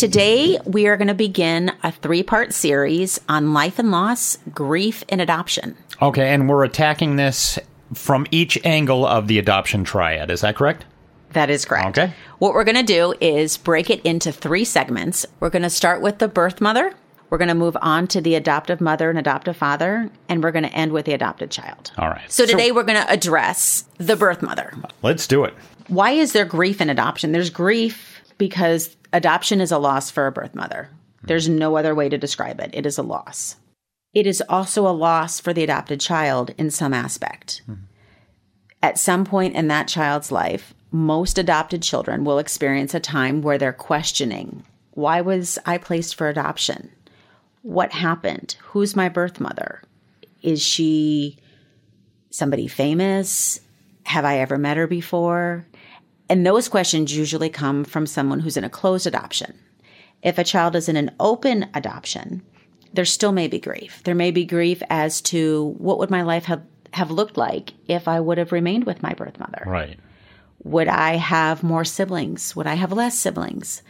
Today, we are going to begin a three part series on life and loss, grief, and adoption. Okay, and we're attacking this from each angle of the adoption triad. Is that correct? That is correct. Okay. What we're going to do is break it into three segments. We're going to start with the birth mother. We're going to move on to the adoptive mother and adoptive father, and we're going to end with the adopted child. All right. So today we're going to address the birth mother. Let's do it. Why is there grief in adoption? There's grief because adoption is a loss for a birth mother. There's no other way to describe it. It is a loss. It is also a loss for the adopted child in some aspect. At some point in that child's life, most adopted children will experience a time where they're questioning why was I placed for adoption? What happened? Who's my birth mother? Is she somebody famous? Have I ever met her before? And those questions usually come from someone who's in a closed adoption. If a child is in an open adoption, there still may be grief. There may be grief as to what would my life have, have looked like if I would have remained with my birth mother. Right. Would I have more siblings? Would I have less siblings?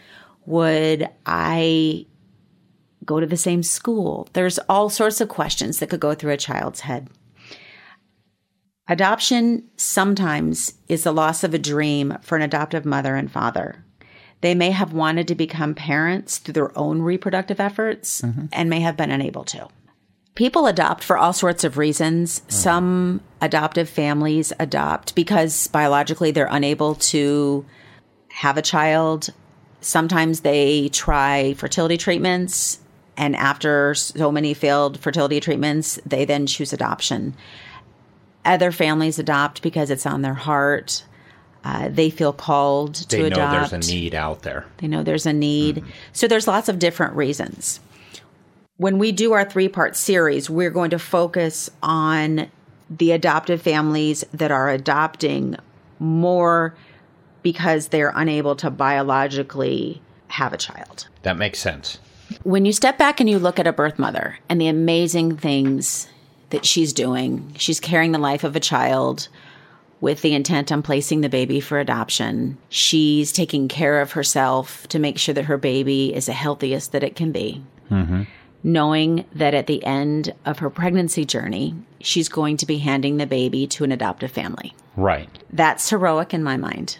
Would I go to the same school? There's all sorts of questions that could go through a child's head. Adoption sometimes is the loss of a dream for an adoptive mother and father. They may have wanted to become parents through their own reproductive efforts mm-hmm. and may have been unable to. People adopt for all sorts of reasons. Some adoptive families adopt because biologically they're unable to have a child. Sometimes they try fertility treatments, and after so many failed fertility treatments, they then choose adoption. Other families adopt because it's on their heart. Uh, they feel called to adopt. They to know adopt. there's a need out there. They know there's a need. So there's lots of different reasons. When we do our three part series, we're going to focus on the adoptive families that are adopting more because they're unable to biologically have a child. That makes sense. When you step back and you look at a birth mother and the amazing things that she's doing, she's carrying the life of a child with the intent on placing the baby for adoption. She's taking care of herself to make sure that her baby is the healthiest that it can be. Mm-hmm. Knowing that at the end of her pregnancy journey, she's going to be handing the baby to an adoptive family. Right. That's heroic in my mind.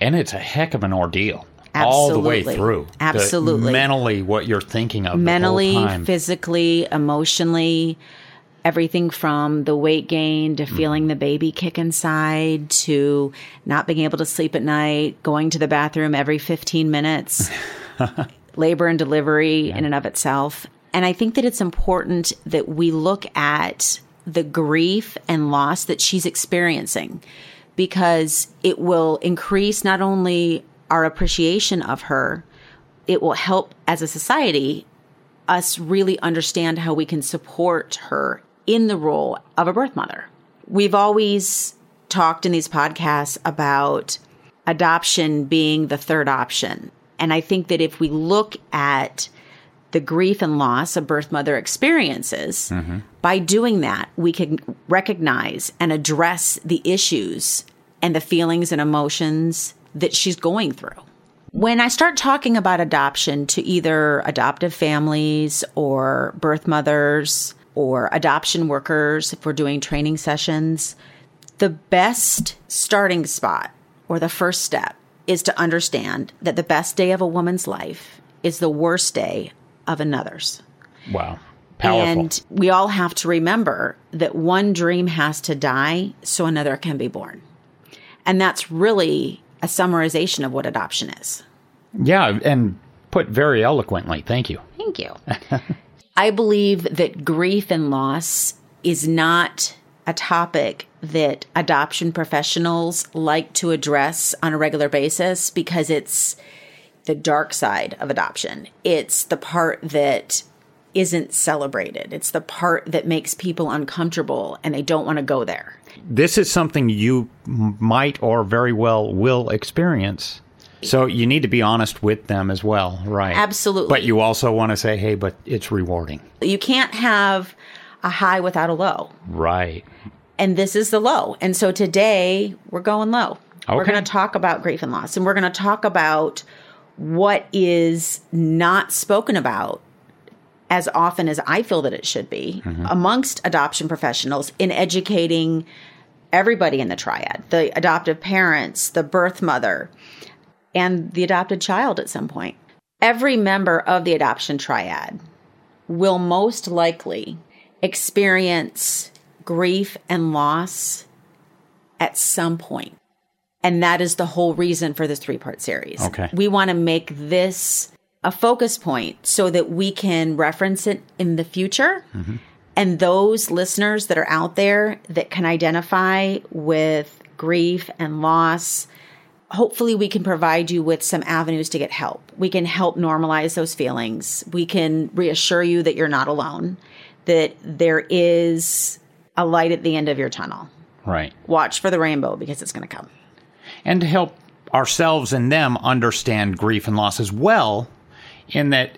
And it's a heck of an ordeal. All the way Absolutely. through. The- Absolutely. mentally, what you're thinking of. mentally, the physically, emotionally, everything from the weight gain Mm-hmm. to feeling the baby kick inside to not being able to sleep at night, going to the bathroom every 15 minutes, labor and delivery in and of itself. And I think that it's important that we look at the grief and loss that she's experiencing because it will increase not only our appreciation of her, it will help as a society us really understand how we can support her in the role of a birth mother. We've always talked in these podcasts about adoption being the third option. And I think that if we look at the grief and loss a birth mother experiences, mm-hmm. by doing that, we can recognize and address the issues and the feelings and emotions that she's going through. When I start talking about adoption to either adoptive families or birth mothers or adoption workers, if we're doing training sessions, the best starting spot or the first step is to understand that the best day of a woman's life is the worst day of another's. Wow. Powerful. And we all have to remember that one dream has to die so another can be born. And that's really a summarization of what adoption is. Yeah, and put very eloquently. Thank you. Thank you. I believe that grief and loss is not a topic that adoption professionals like to address on a regular basis because it's the dark side of adoption. It's the part that isn't celebrated. It's the part that makes people uncomfortable and they don't want to go there. This is something you might or very well will experience. So you need to be honest with them as well, right? Absolutely. But you also want to say, hey, but it's rewarding. You can't have a high without a low. Right. And this is the low. And so today we're going low. We're going to talk about grief and loss and we're going to talk about what is not spoken about as often as I feel that it should be mm-hmm. amongst adoption professionals in educating everybody in the triad the adoptive parents, the birth mother, and the adopted child at some point. Every member of the adoption triad will most likely experience grief and loss at some point. And that is the whole reason for this three part series. Okay. We want to make this a focus point so that we can reference it in the future. Mm-hmm. And those listeners that are out there that can identify with grief and loss, hopefully we can provide you with some avenues to get help. We can help normalize those feelings. We can reassure you that you're not alone, that there is a light at the end of your tunnel. Right. Watch for the rainbow because it's going to come. And to help ourselves and them understand grief and loss as well, in that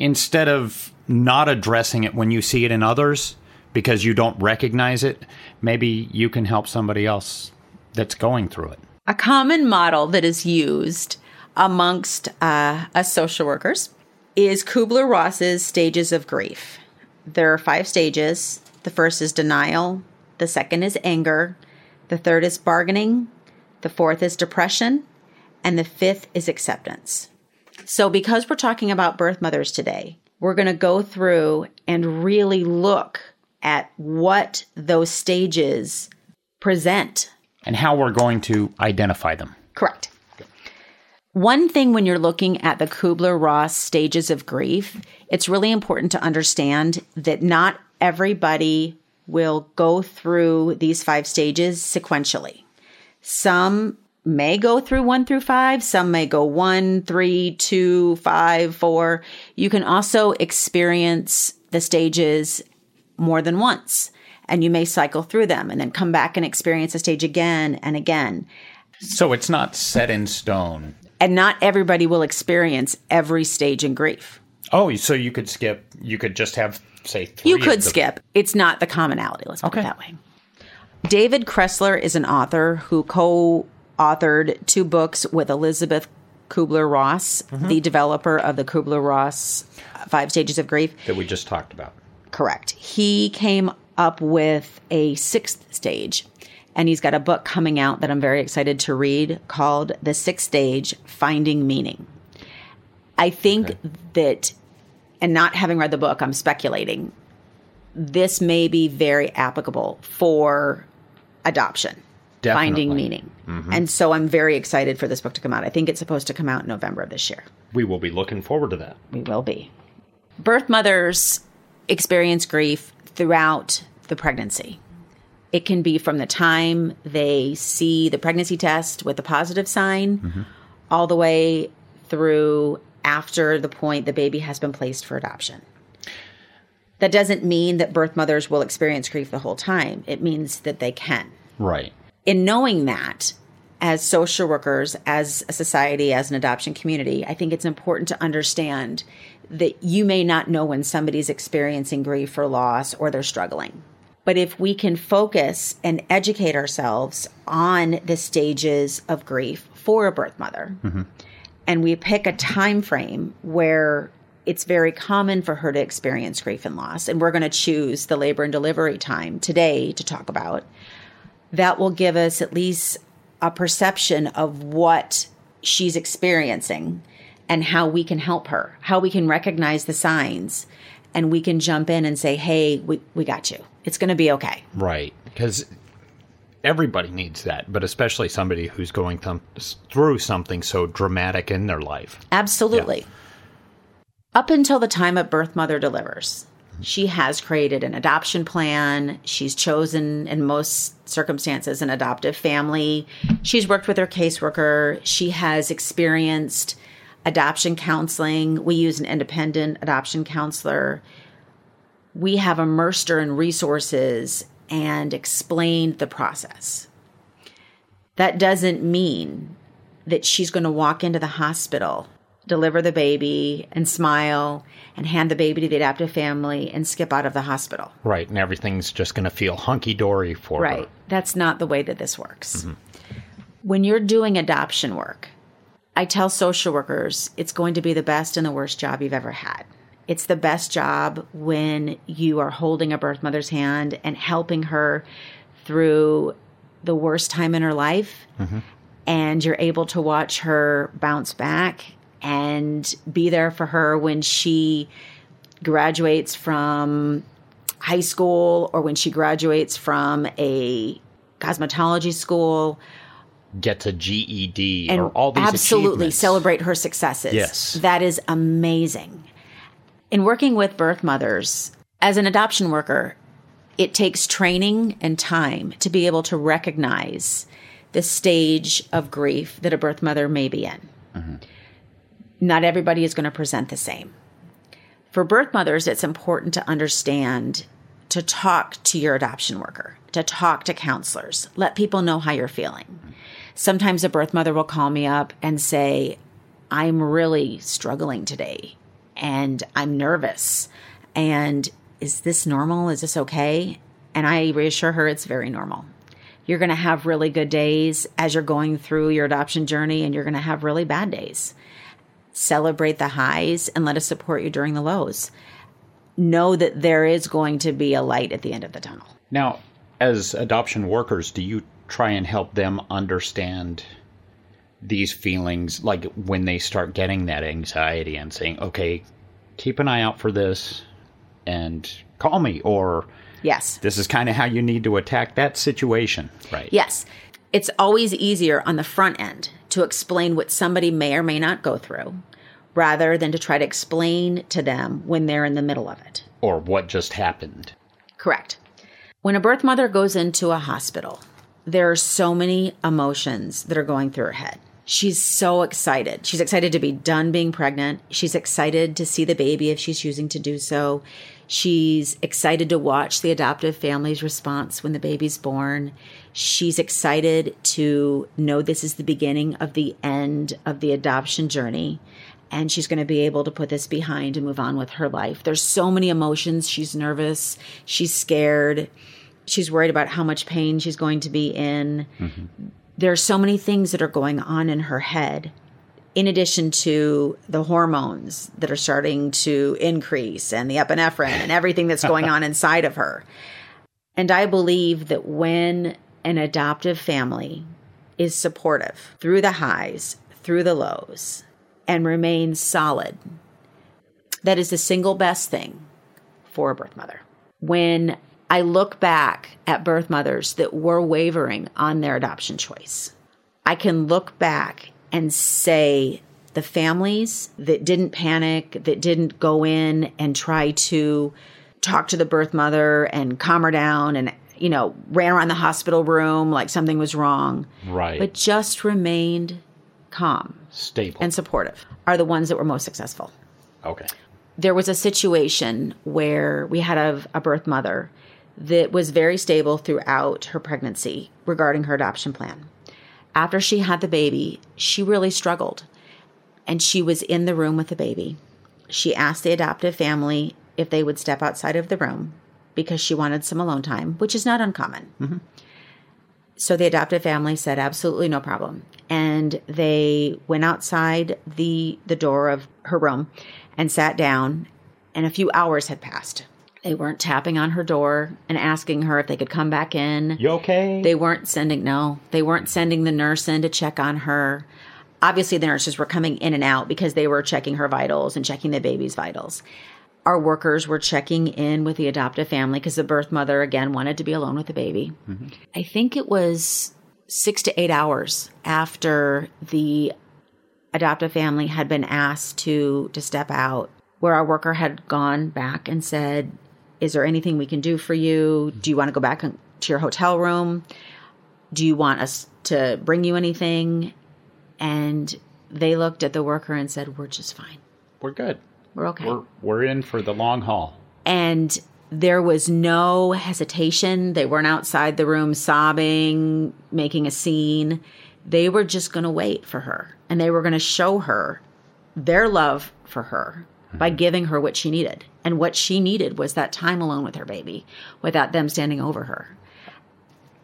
instead of not addressing it when you see it in others because you don't recognize it, maybe you can help somebody else that's going through it. A common model that is used amongst uh, us social workers is Kubler Ross's stages of grief. There are five stages. The first is denial, the second is anger, the third is bargaining, the fourth is depression, and the fifth is acceptance. So, because we're talking about birth mothers today, we're going to go through and really look at what those stages present And how we're going to identify them. Correct. One thing when you're looking at the Kubler Ross stages of grief, it's really important to understand that not everybody will go through these five stages sequentially. Some may go through one through five, some may go one, three, two, five, four. You can also experience the stages more than once, and you may cycle through them and then come back and experience a stage again and again. So it's not set in stone. And not everybody will experience every stage in grief. Oh, so you could skip, you could just have, say, three. You could skip. It's not the commonality. Let's put Okay. it that way. David Kessler is an author who co authored two books with Elizabeth Kubler Ross, Mm-hmm. the developer of the Kubler Ross Five Stages of Grief. that we just talked about. Correct. He came up with a sixth stage, and he's got a book coming out that I'm very excited to read called The Sixth Stage Finding Meaning. I think that, and not having read the book, I'm speculating, this may be very applicable for adoption. Finding Definitely. meaning. Mm-hmm. And so I'm very excited for this book to come out. I think it's supposed to come out in November of this year. We will be looking forward to that. We will be. Birth mothers experience grief throughout the pregnancy. It can be from the time they see the pregnancy test with a positive sign mm-hmm. all the way through after the point the baby has been placed for adoption. That doesn't mean that birth mothers will experience grief the whole time. It means that they can Right. in knowing that as social workers, as a society, as an adoption community, I think it's important to understand that you may not know when somebody's experiencing grief or loss or they're struggling. But if we can focus and educate ourselves on the stages of grief for a birth mother mm-hmm. and we pick a time frame where it's very common for her to experience grief and loss and we're going to choose the labor and delivery time today to talk about that will give us at least a perception of what she's experiencing and how we can help her how we can recognize the signs and we can jump in and say hey we, we got you it's going to be okay Right. Because everybody needs that, but especially somebody who's going th- through something so dramatic in their life. Absolutely. Up until the time a birth mother delivers, she has created an adoption plan. She's chosen, in most circumstances, an adoptive family. She's worked with her caseworker. She has experienced adoption counseling. We use an independent adoption counselor. We have immersed her in resources and explained the process. That doesn't mean that she's going to walk into the hospital, deliver the baby, and smile and hand the baby to the adoptive family and skip out of the hospital. Right. And everything's just going to feel hunky dory for Right. her. That's not the way that this works. Mm-hmm. When you're doing adoption work, I tell social workers it's going to be the best and the worst job you've ever had. It's the best job when you are holding a birth mother's hand and helping her through the worst time in her life. Mm-hmm. And you're able to watch her bounce back and be there for her when she graduates from high school or when she graduates from a cosmetology school Gets a GED and or all these absolutely celebrate her successes. Yes. That is amazing. In working with birth mothers, as an adoption worker, it takes training and time to be able to recognize the stage of grief that a birth mother may be in. Mm-hmm. Not everybody is going to present the same. For birth mothers, it's important to understand to talk to your adoption worker, to talk to counselors, let people know how you're feeling. Sometimes a birth mother will call me up and say, I'm really struggling today and I'm nervous. And is this normal? Is this okay? And I reassure her it's very normal. You're going to have really good days as you're going through your adoption journey, and you're going to have really bad days. Celebrate the highs and let us support you during the lows. Know that there is going to be a light at the end of the tunnel. Now, as adoption workers, do you try and help them understand these feelings, like when they start getting that anxiety and saying, okay, keep an eye out for this and call me, or Yes. this is kind of how you need to attack that situation, right? Yes. It's always easier on the front end to explain what somebody may or may not go through rather than to try to explain to them when they're in the middle of it. Or what just happened. Correct. When a birth mother goes into a hospital, there are so many emotions that are going through her head. She's so excited. She's excited to be done being pregnant. She's excited to see the baby if she's choosing to do so. She's excited to watch the adoptive family's response when the baby's born. She's excited to know this is the beginning of the end of the adoption journey and she's going to be able to put this behind and move on with her life. There's so many emotions. She's nervous, she's scared, she's worried about how much pain she's going to be in. Mm-hmm. There are so many things that are going on in her head. In addition to the hormones that are starting to increase and the epinephrine and everything that's going on inside of her. And I believe that when an adoptive family is supportive through the highs, through the lows, and remains solid, that is the single best thing for a birth mother. When I look back at birth mothers that were wavering on their adoption choice, I can look back and say the families that didn't panic, that didn't go in and try to talk to the birth mother and calm her down and you know ran around the hospital room like something was wrong Right. but just remained calm Stable. and supportive are the ones that were most successful okay. there was a situation where we had a, a birth mother that was very stable throughout her pregnancy regarding her adoption plan. After she had the baby, she really struggled. And she was in the room with the baby. She asked the adoptive family if they would step outside of the room because she wanted some alone time, which is not uncommon. Mm-hmm. So the adoptive family said absolutely no problem. And they went outside the the door of her room and sat down and a few hours had passed. They weren't tapping on her door and asking her if they could come back in. You okay? They weren't sending no. They weren't sending the nurse in to check on her. Obviously the nurses were coming in and out because they were checking her vitals and checking the baby's vitals. Our workers were checking in with the adoptive family because the birth mother again wanted to be alone with the baby. Mm-hmm. I think it was 6 to 8 hours after the adoptive family had been asked to to step out where our worker had gone back and said is there anything we can do for you do you want to go back to your hotel room do you want us to bring you anything and they looked at the worker and said we're just fine We're good. we're okay We're we're in for the long haul. and there was no hesitation. They weren't outside the room sobbing, making a scene. They were just going to wait for her and they were going to show her their love for her by mm-hmm. giving her what she needed. And what she needed was that time alone with her baby without them standing over her.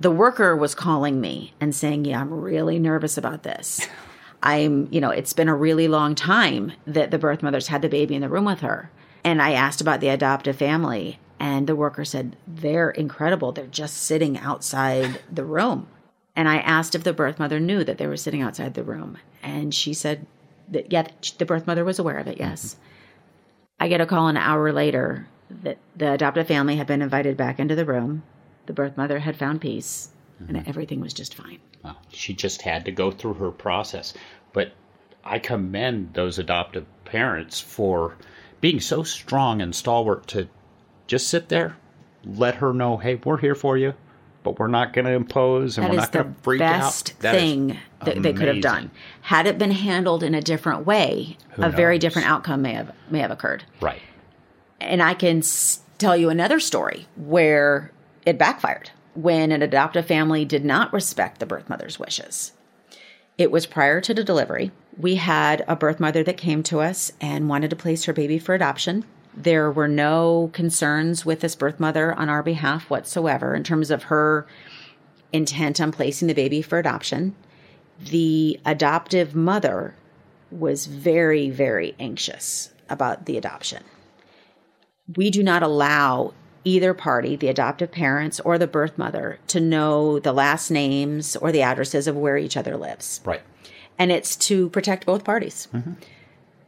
The worker was calling me and saying, Yeah, I'm really nervous about this. I'm, you know, it's been a really long time that the birth mother's had the baby in the room with her. And I asked about the adoptive family, and the worker said, They're incredible. They're just sitting outside the room. And I asked if the birth mother knew that they were sitting outside the room. And she said that, yeah, the birth mother was aware of it, yes. Mm-hmm. I get a call an hour later that the adoptive family had been invited back into the room. The birth mother had found peace, and mm-hmm. everything was just fine. She just had to go through her process. But I commend those adoptive parents for being so strong and stalwart to just sit there, let her know, hey, we're here for you, but we're not going to impose and That we're not going to freak out. That is thing that they could have done. Had it been handled in a different way, Who a very different outcome may have may have occurred. Right. And I can s- tell you another story where it backfired when an adoptive family did not respect the birth mother's wishes. It was prior to the delivery. We had a birth mother that came to us and wanted to place her baby for adoption. There were no concerns with this birth mother on our behalf whatsoever in terms of her intent on placing the baby for adoption. The adoptive mother was very, very anxious about the adoption we do not allow either party, the adoptive parents or the birth mother, to know the last names or the addresses of where each other lives. Right. And it's to protect both parties. Mm-hmm.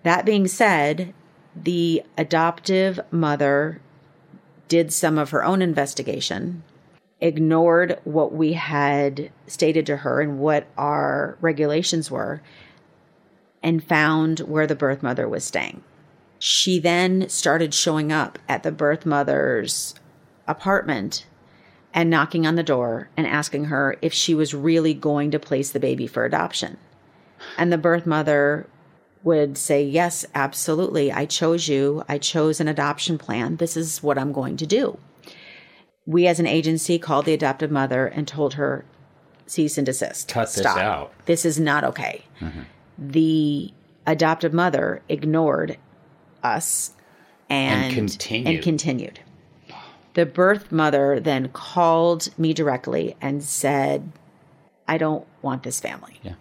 That being said, the adoptive mother did some of her own investigation, ignored what we had stated to her and what our regulations were, and found where the birth mother was staying. She then started showing up at the birth mother's apartment and knocking on the door and asking her if she was really going to place the baby for adoption. And the birth mother would say, Yes, absolutely. I chose you. I chose an adoption plan. This is what I'm going to do. We, as an agency, called the adoptive mother and told her, Cease and desist. Cut this Stop. out. This is not okay. Mm-hmm. The adoptive mother ignored us and, And continued. and continued. The birth mother then called me directly and said, I don't want this family. Yeah.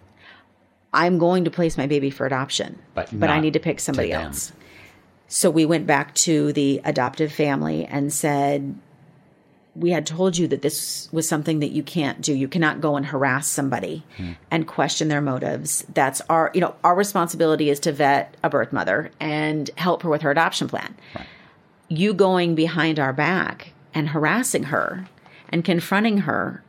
I'm going to place my baby for adoption, But I need to pick somebody to else. So we went back to the adoptive family and said, We had told you that this was something that you can't do. You cannot go and harass somebody Hmm. and question their motives. That's our, you know, our responsibility is to vet a birth mother and help her with her adoption plan. You going behind our back and harassing her and confronting her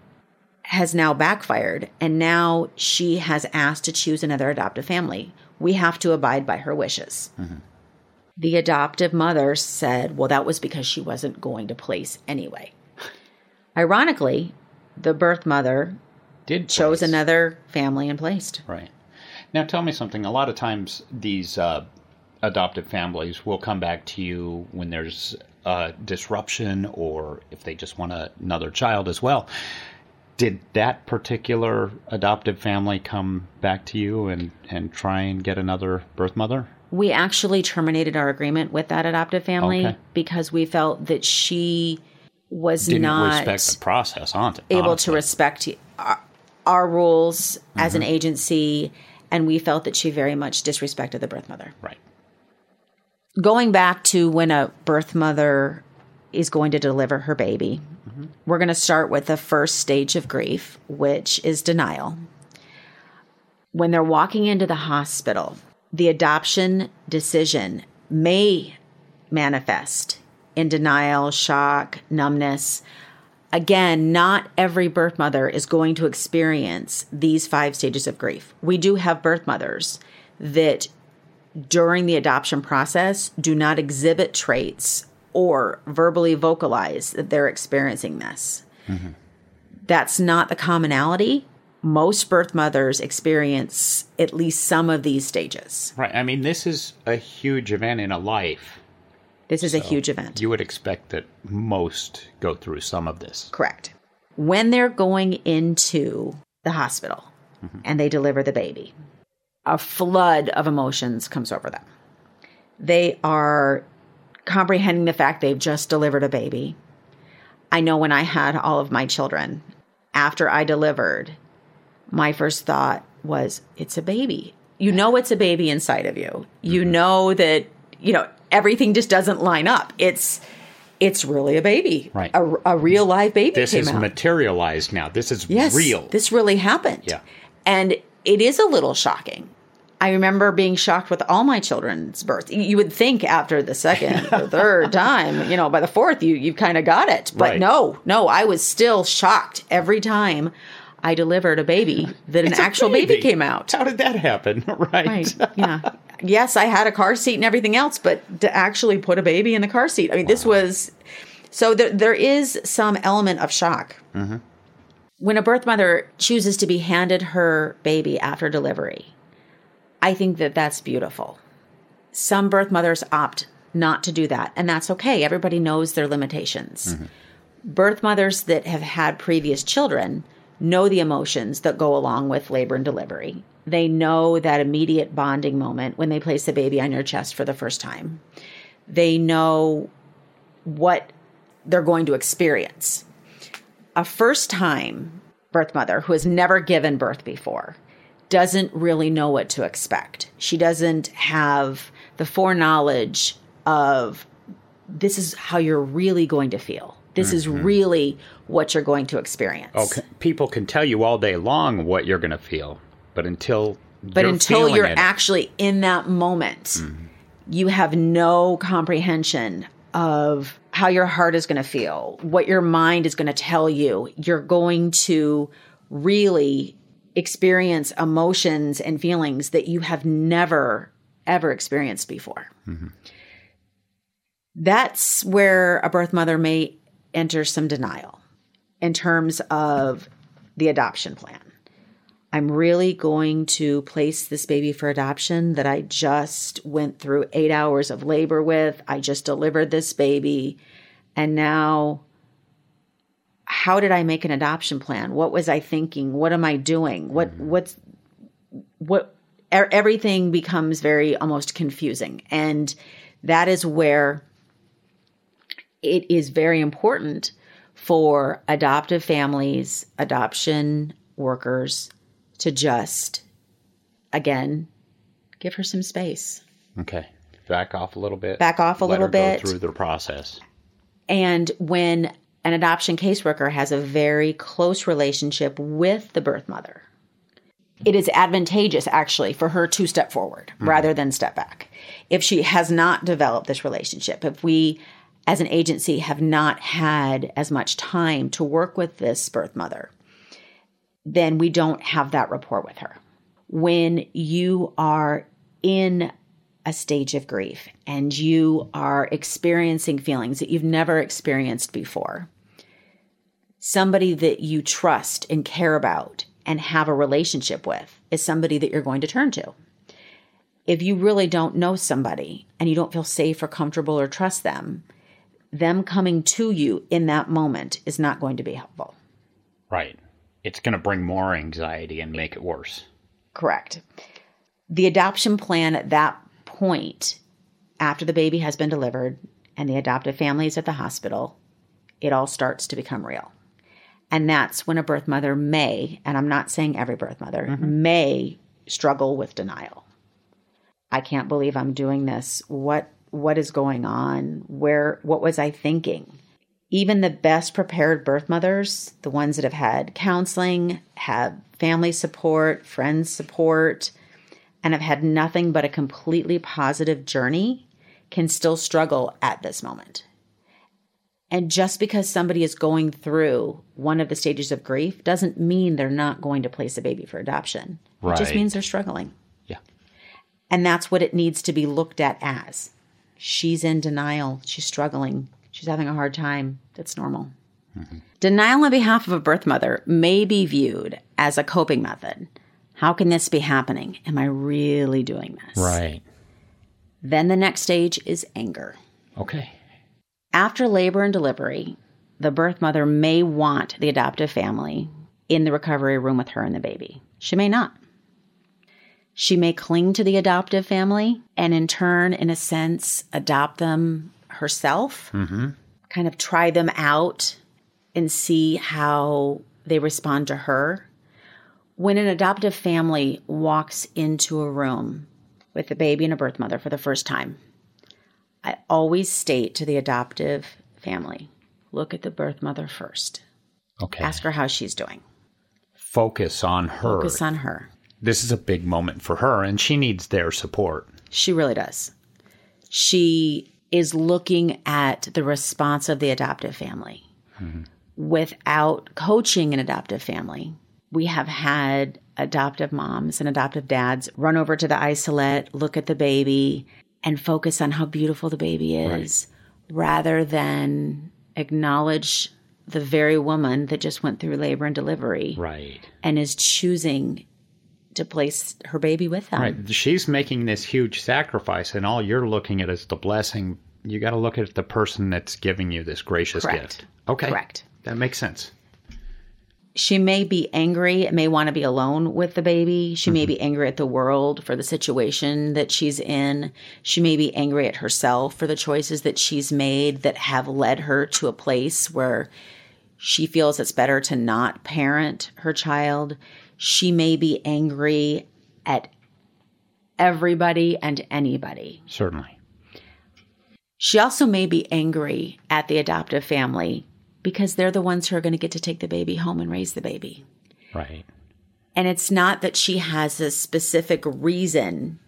has now backfired and now she has asked to choose another adoptive family. We have to abide by her wishes. The adoptive mother said, well, that was because she wasn't going to place anyway. Ironically, the birth mother Did chose place. another family and placed. Right. Now, tell me something. A lot of times, these uh, adoptive families will come back to you when there's uh, disruption or if they just want a, another child as well. Did that particular adoptive family come back to you and, and try and get another birth mother? We actually terminated our agreement with that adoptive family Okay. because we felt that she was Didn't not respect the process, able to respect our, our rules as an mm-hmm. agency, and we felt that she very much disrespected the birth mother. Right. Going back to when a birth mother is going to deliver her baby, mm-hmm. we're going to start with the first stage of grief, which is denial. When they're walking into the hospital, the adoption decision may manifest in denial, shock, numbness. Again, not every birth mother is going to experience these five stages of grief. We do have birth mothers that during the adoption process do not exhibit traits or verbally vocalize that they're experiencing this. Mm-hmm. That's not the commonality. Most birth mothers experience at least some of these stages. Right. I mean, this is a huge event in a life. This is a huge event. You would expect that most go through some of this. Correct. When they're going into the hospital mm-hmm. and they deliver the baby, a flood of emotions comes over them. They are comprehending the fact they've just delivered a baby. I know when I had all of my children, after I delivered, my first thought was, it's a baby. You know, it's a baby inside of you. You mm-hmm. know that, you know, everything just doesn't line up. It's, it's really a baby. Right. A, a real live baby This is out. materialized now. This is yes, real. This really happened. Yeah. And it is a little shocking. I remember being shocked with all my children's births. You would think after the second or third time, you know, by the fourth, you you've kind of got it. But Right. no, no, I was still shocked every time I delivered a baby that an It's actual baby. came out. How did that happen? right. Right. Yeah. Yes, I had a car seat and everything else, but to actually put a baby in the car seat, I mean, this was so there, there is some element of shock. Mm-hmm. When a birth mother chooses to be handed her baby after delivery, I think that that's beautiful. Some birth mothers opt not to do that, and that's okay. Everybody knows their limitations. Mm-hmm. Birth mothers that have had previous children know the emotions that go along with labor and delivery. They know that immediate bonding moment when they place the baby on your chest for the first time. They know what they're going to experience. A first time birth mother who has never given birth before doesn't really know what to expect. She doesn't have the foreknowledge of this is how you're really going to feel. This is mm-hmm. really what you're going to experience. Okay. People can tell you all day long what you're going to feel, but until But you're until you're it, actually in that moment, mm-hmm. you have no comprehension of how your heart is going to feel, what your mind is going to tell you. You're going to really experience emotions and feelings that you have never, ever experienced before. Mm-hmm. That's where a birth mother may enter some denial in terms of the adoption plan. I'm really going to place this baby for adoption that I just went through eight hours of labor with. I just delivered this baby. And now, how did I make an adoption plan? What was I thinking? What am I doing? What, mm-hmm. what's, what, everything becomes very almost confusing. And that is where it is very important for adoptive families, adoption workers to just, again, give her some space. okay, back off a little bit. Back off a Let little bit. through the process. And when an adoption caseworker has a very close relationship with the birth mother, it is advantageous actually for her to step forward mm-hmm. rather than step back. If she has not developed this relationship, if we as an agency have not had as much time to work with this birth mother, then we don't have that rapport with her. When you are in a stage of grief and you are experiencing feelings that you've never experienced before, somebody that you trust and care about and have a relationship with is somebody that you're going to turn to. If you really don't know somebody and you don't feel safe or comfortable or trust them, them coming to you in that moment is not going to be helpful. Right. It's going to bring more anxiety and make it worse. Correct. The adoption plan at that point, after the baby has been delivered and the adoptive family is at the hospital, it all starts to become real. And that's when a birth mother may, and I'm not saying every birth mother, mm-hmm. may struggle with denial. I can't believe I'm doing this. What what is going on? Where what was I thinking? Even the best prepared birth mothers, the ones that have had counseling, have family support, friends support, and have had nothing but a completely positive journey, can still struggle at this moment. And just because somebody is going through one of the stages of grief doesn't mean they're not going to place a baby for adoption. It just means they're struggling. Yeah. And that's what it needs to be looked at as. She's in denial. She's struggling. She's having a hard time. That's normal. Mm-hmm. Denial on behalf of a birth mother may be viewed as a coping method. How can this be happening? Am I really doing this? Right. Then the next stage is anger. Okay. After labor and delivery, the birth mother may want the adoptive family in the recovery room with her and the baby. She may not. She may cling to the adoptive family and, in turn, in a sense, adopt them herself, mm-hmm. kind of try them out and see how they respond to her. When an adoptive family walks into a room with a baby and a birth mother for the first time, I always state to the adoptive family look at the birth mother first. Okay. Ask her how she's doing. Focus on her. Focus on her. this is a big moment for her, and she needs their support. She really does. She is looking at the response of the adoptive family. Mm-hmm. Without coaching an adoptive family, we have had adoptive moms and adoptive dads run over to the isolette, look at the baby, and focus on how beautiful the baby is rather than acknowledge the very woman that just went through labor and delivery Right. and is choosing to place her baby with them. Right. She's making this huge sacrifice, and all you're looking at is the blessing. You got to look at the person that's giving you this gracious Correct. gift. Okay. Correct. That makes sense. she may be angry, may want to be alone with the baby. She may mm-hmm. be angry at the world for the situation that she's in. She may be angry at herself for the choices that she's made that have led her to a place where she feels it's better to not parent her child. She may be angry at everybody and anybody. Certainly. She also may be angry at the adoptive family because they're the ones who are going to get to take the baby home and raise the baby. Right. And it's not that she has a specific reason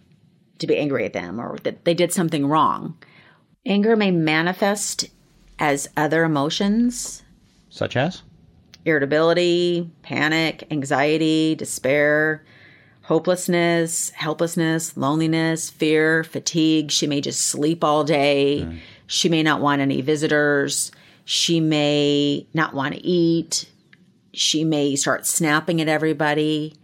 to be angry at them or that they did something wrong. Anger may manifest as other emotions Such as? Irritability, panic, anxiety, despair, hopelessness, helplessness, loneliness, fear, fatigue. She may just sleep all day. Mm. She may not want any visitors. She may not want to eat. She may start snapping at everybody.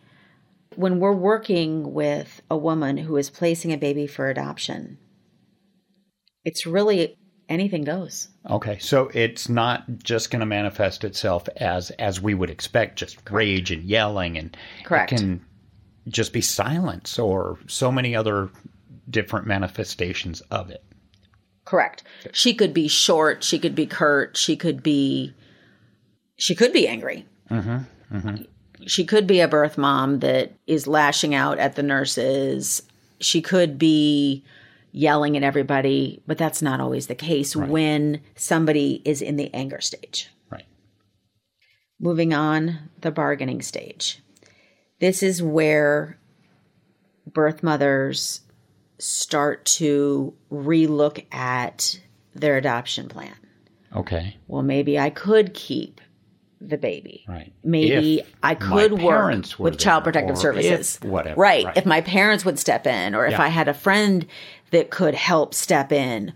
When we're working with a woman who is placing a baby for adoption, it's really anything goes. Okay. So it's not just going to manifest itself as as we would expect, just rage and yelling, and Correct. it can just be silence or so many other different manifestations of it. Correct. She could be short. She could be curt. She could be. She could be angry. Mm-hmm, mm-hmm. She could be a birth mom that is lashing out at the nurses. She could be yelling at everybody, but that's not always the case when somebody is in the anger stage. Right. Moving on, the bargaining stage. This is where birth mothers start to relook at their adoption plan. Okay. Well, maybe I could keep the baby. Right. Maybe If I could work with Child Protective Services. whatever, Right. right. If my parents would step in, or if Yeah. I had a friend that could help step in,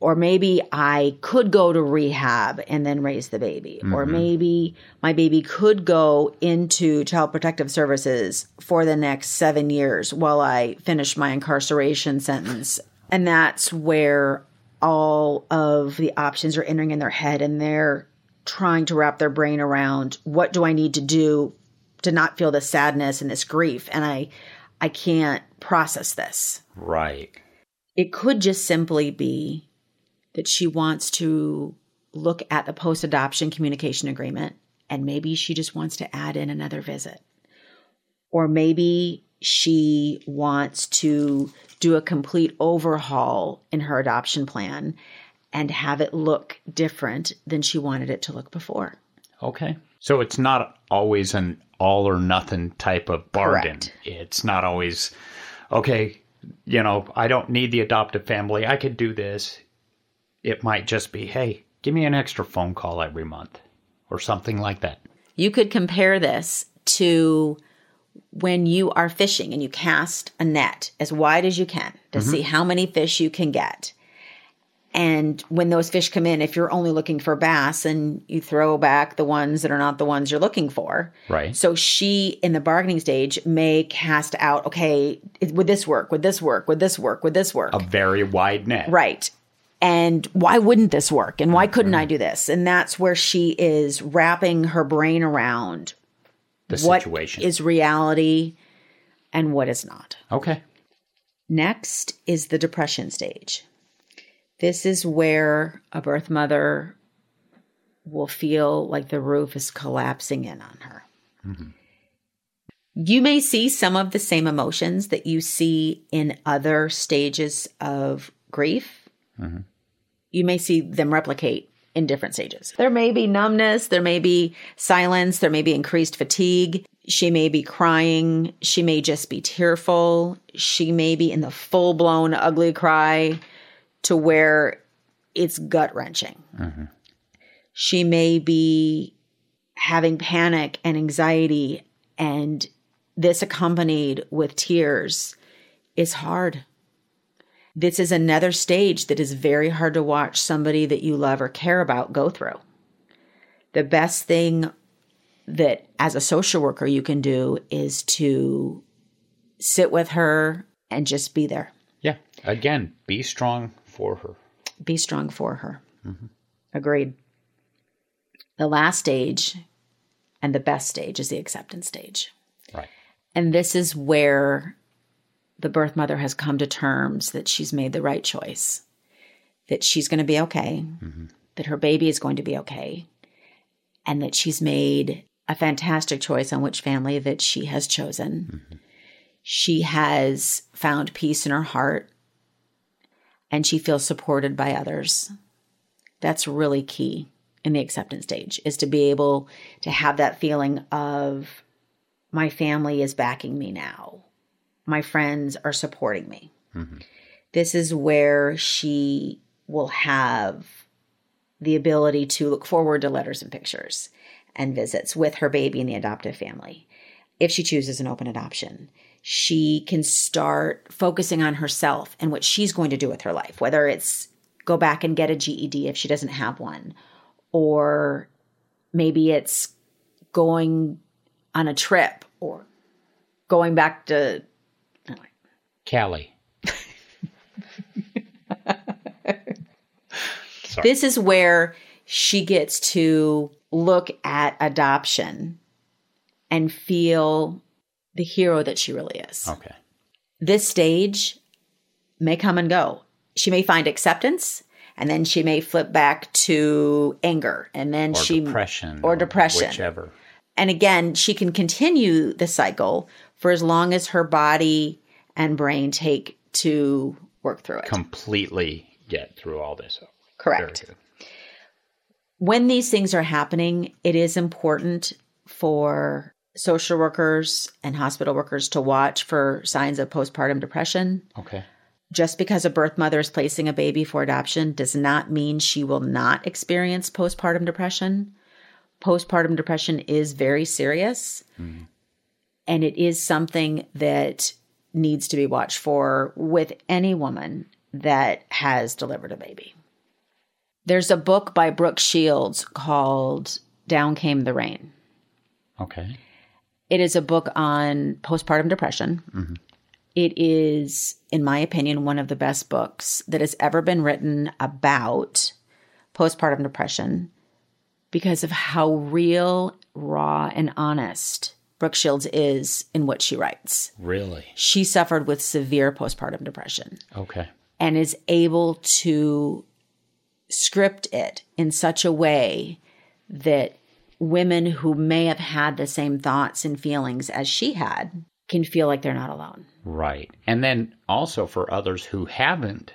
or maybe I could go to rehab and then raise the baby, or Mm-hmm. maybe my baby could go into Child Protective Services for the next seven years while I finish my incarceration sentence. And that's where all of the options are entering in their head and they're trying to wrap their brain around what do I need to do to not feel this sadness and this grief and I I can't process this. Right. It could just simply be that she wants to look at the post adoption communication agreement and maybe she just wants to add in another visit. Or maybe she wants to do a complete overhaul in her adoption plan and have it look different than she wanted it to look before. Okay. So it's not always an all or nothing type of bargain. Correct. It's not always, okay, you know, I don't need the adoptive family. I could do this. It might just be, hey, give me an extra phone call every month or something like that. You could compare this to when you are fishing and you cast a net as wide as you can to mm-hmm. see how many fish you can get. And when those fish come in, if you're only looking for bass and you throw back the ones that are not the ones you're looking for. Right. So she, in the bargaining stage, may cast out, okay, would this work? Would this work? Would this work? Would this work? A very wide net. Right. And why wouldn't this work? And why couldn't I mm-hmm. do this? And that's where she is wrapping her brain around The what situation. is reality and what is not. okay. Next is the depression stage. This is where a birth mother will feel like the roof is collapsing in on her. You may see some of the same emotions that you see in other stages of grief. You may see them replicate in different stages. There may be numbness, there may be silence, there may be increased fatigue. She may be crying. She may just be tearful. She may be in the full blown ugly cry to where it's gut wrenching. Mm-hmm. She may be having panic and anxiety, and this accompanied with tears is hard. This is another stage that is very hard to watch somebody that you love or care about go through. The best thing that as a social worker you can do is to sit with her and just be there. Yeah. Again, be strong for her. Be strong for her. Agreed. The last stage and the best stage is the acceptance stage. Right. And this is where the birth mother has come to terms that she's made the right choice, that she's going to be okay, that her baby is going to be okay, and that she's made a fantastic choice on which family that she has chosen. She has found peace in her heart and she feels supported by others. That's really key in the acceptance stage is to be able to have that feeling of my family is backing me now. My friends are supporting me. Mm-hmm. This is where she will have the ability to look forward to letters and pictures and visits with her baby and the adoptive family. If she chooses an open adoption, she can start focusing on herself and what she's going to do with her life, whether it's go back and get a GED if she doesn't have one, or maybe it's going on a trip or going back to Callie. This is where she gets to look at adoption and feel the hero that she really is. Okay. This stage may come and go. She may find acceptance and then she may flip back to anger and then Or she depression. or depression. Whichever. And again, she can continue the cycle for as long as her body and brain take to work through it. Completely get through all this. Correct. When these things are happening, it is important for social workers and hospital workers to watch for signs of postpartum depression. Okay. Just because a birth mother is placing a baby for adoption does not mean she will not experience postpartum depression. Postpartum depression is very serious, mm-hmm. and it is something that needs to be watched for with any woman that has delivered a baby. There's a book by Brooke Shields called Down Came the Rain. Okay. It is a book on postpartum depression. Mm-hmm. It is, in my opinion, one of the best books that has ever been written about postpartum depression because of how real, raw, and honest Brooke Shields is in what she writes. Really? She suffered with severe postpartum depression Okay. and is able to script it in such a way that women who may have had the same thoughts and feelings as she had can feel like they're not alone. Right. And then also for others who haven't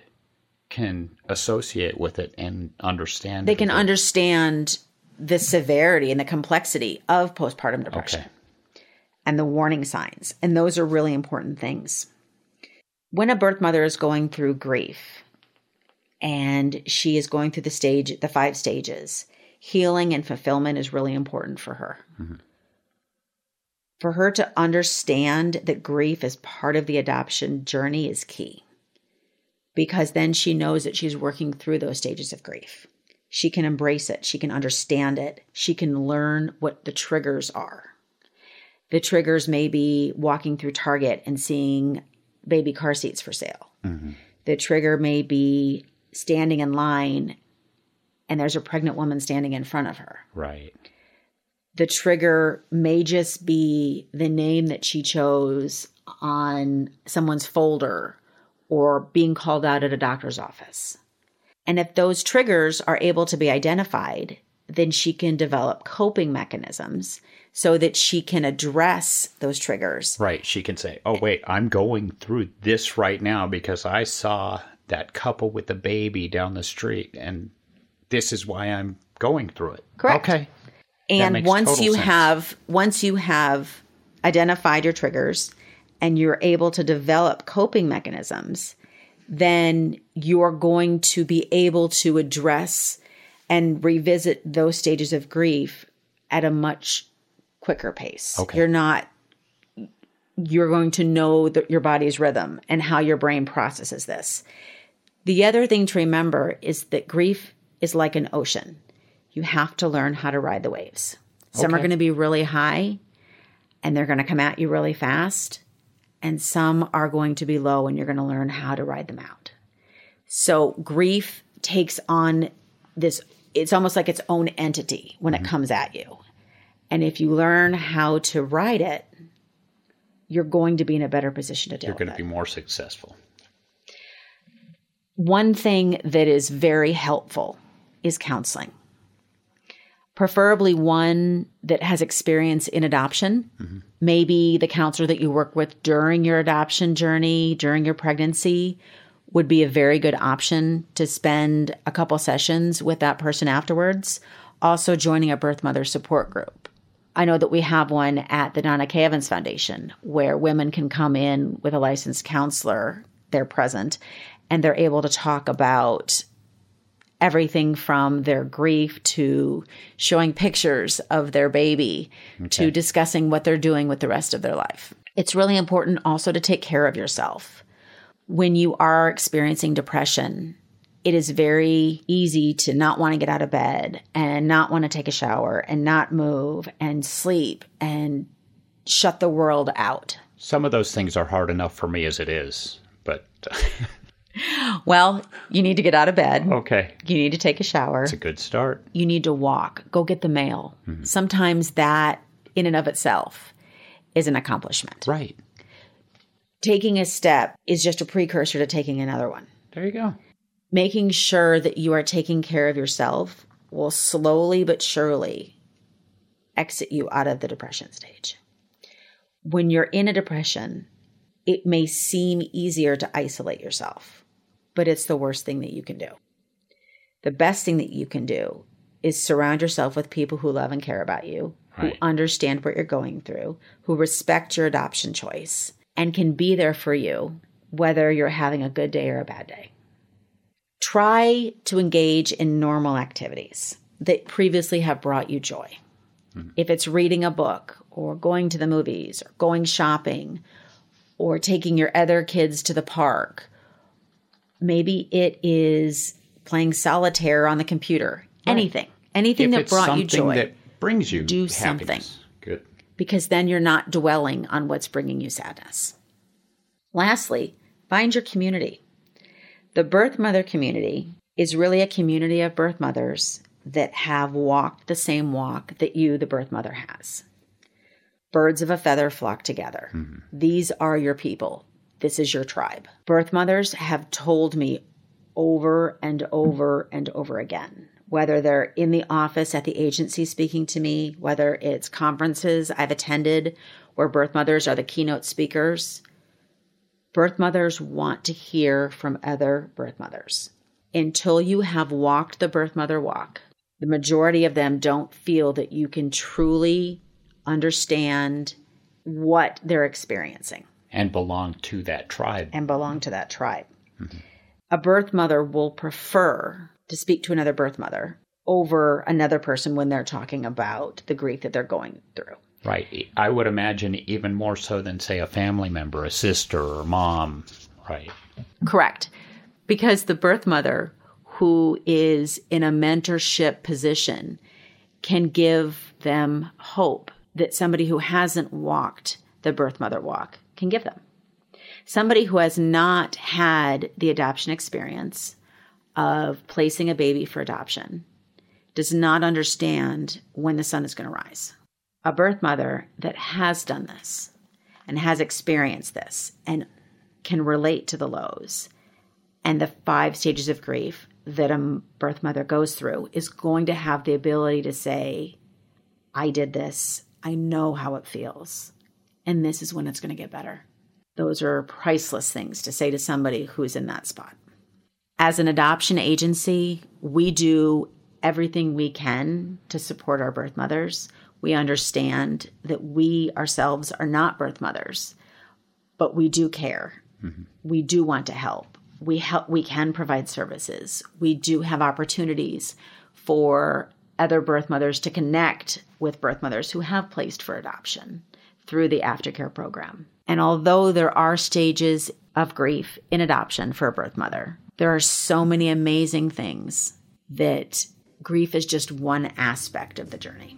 can associate with it and understand. They can it. understand the severity and the complexity of postpartum depression Okay. and the warning signs. And those are really important things. When a birth mother is going through grief and she is going through the stage, the five stages, healing and fulfillment is really important for her. Mm-hmm. For her to understand that grief is part of the adoption journey is key because then she knows that she's working through those stages of grief. She can embrace it, she can understand it, she can learn what the triggers are. The triggers may be walking through Target and seeing baby car seats for sale. Mm-hmm. The trigger may be standing in line and there's a pregnant woman standing in front of her. Right. The trigger may just be the name that she chose on someone's folder or being called out at a doctor's office. And if those triggers are able to be identified, then she can develop coping mechanisms so that she can address those triggers. Right. She can say, "Oh wait, I'm going through this right now because I saw that couple with the baby down the street, and this is why I'm going through it." Correct. Okay. And once you sense. have once you have identified your triggers and you're able to develop coping mechanisms, then you're going to be able to address and revisit those stages of grief at a much quicker pace. Okay. You're not you're going to know the, your body's rhythm and how your brain processes this. The other thing to remember is that grief is like an ocean. You have to learn how to ride the waves. Some are going to be really high and they're going to come at you really fast, and some are going to be low and you're going to learn how to ride them out. So, grief takes on this, it's almost like its own entity when it mm-hmm. comes at you. And if you learn how to ride it, you're going to be in a better position to deal You're going to be more successful. One thing that is very helpful is counseling. Preferably one that has experience in adoption. Mm-hmm. Maybe the counselor that you work with during your adoption journey, during your pregnancy, would be a very good option to spend a couple sessions with that person afterwards. Also, joining a birth mother support group. I know that we have one at the Donna K. Evans Foundation where women can come in with a licensed counselor. They're present and they're able to talk about everything from their grief to showing pictures of their baby to discussing what they're doing with the rest of their life. It's really important also to take care of yourself. When you are experiencing depression, it is very easy to not want to get out of bed and not want to take a shower and not move and sleep and shut the world out. Some of those things are hard enough for me as it is, but Well, you need to get out of bed. okay. You need to take a shower. It's a good start. you need to walk, go get the mail. Mm-hmm. Sometimes that, in and of itself, is an accomplishment. Right. Taking a step is just a precursor to taking another one. There you go. Making sure that you are taking care of yourself will slowly but surely exit you out of the depression stage. When you're in a depression, it may seem easier to isolate yourself, but it's the worst thing that you can do. The best thing that you can do is surround yourself with people who love and care about you, who understand what you're going through, who respect your adoption choice, and can be there for you, whether you're having a good day or a bad day. Try to engage in normal activities that previously have brought you joy. Hmm. If it's reading a book, or going to the movies, or going shopping, or taking your other kids to the park, maybe it is playing solitaire on the computer. Anything, anything if that brought you joy. that brings you Do happiness. something. Good. because then you're not dwelling on what's bringing you sadness. Lastly, find your community. The birth mother community is really a community of birth mothers that have walked the same walk that you, the birth mother, has. Birds of a feather flock together. Mm-hmm. These are your people. This is your tribe. Birth mothers have told me over and over and over again whether they're in the office at the agency speaking to me, whether it's conferences I've attended where birth mothers are the keynote speakers. Birth mothers want to hear from other birth mothers. Until you have walked the birth mother walk, the majority of them don't feel that you can truly understand what they're experiencing and belong to that tribe. And belong to that tribe. Mm-hmm. A birth mother will prefer to speak to another birth mother over another person when they're talking about the grief that they're going through. Right. I would imagine even more so than, say, a family member, a sister or mom. Right. Correct. Because the birth mother who is in a mentorship position can give them hope that somebody who hasn't walked the birth mother walk can give them. Somebody who has not had the adoption experience of placing a baby for adoption does not understand when the sun is going to rise. A birth mother that has done this and has experienced this and can relate to the lows and the five stages of grief that a birth mother goes through is going to have the ability to say, I did this. I know how it feels. And this is when it's going to get better. Those are priceless things to say to somebody who's in that spot. As an adoption agency, we do everything we can to support our birth mothers. We understand that we ourselves are not birth mothers, but we do care. Mm-hmm. We do want to help. We help we can provide services. We do have opportunities for other birth mothers to connect with birth mothers who have placed for adoption through the aftercare program. And although there are stages of grief in adoption for a birth mother, there are so many amazing things that grief is just one aspect of the journey.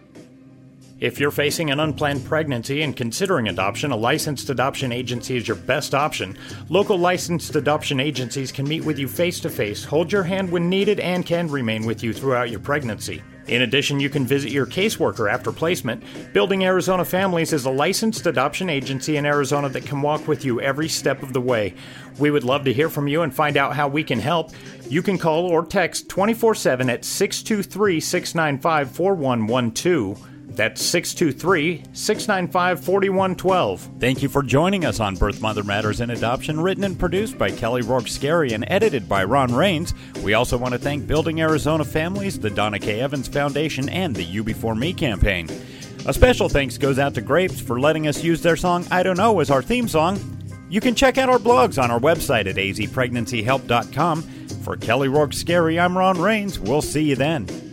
If you're facing an unplanned pregnancy and considering adoption, a licensed adoption agency is your best option. Local licensed adoption agencies can meet with you face to face, hold your hand when needed, and can remain with you throughout your pregnancy. In addition, you can visit your caseworker after placement. Building Arizona Families is a licensed adoption agency in Arizona that can walk with you every step of the way. We would love to hear from you and find out how we can help. You can call or text 24 7 at 623 695 4112. That's 623 695 4112. Thank you for joining us on Birth Mother Matters and Adoption, written and produced by Kelly Rourke Scarry and edited by Ron Rains. We also want to thank Building Arizona Families, the Donna K. Evans Foundation, and the You Before Me campaign. A special thanks goes out to Grapes for letting us use their song I Don't Know as our theme song. You can check out our blogs on our website at azpregnancyhelp.com. For Kelly Rourke Scarry, I'm Ron Rains. We'll see you then.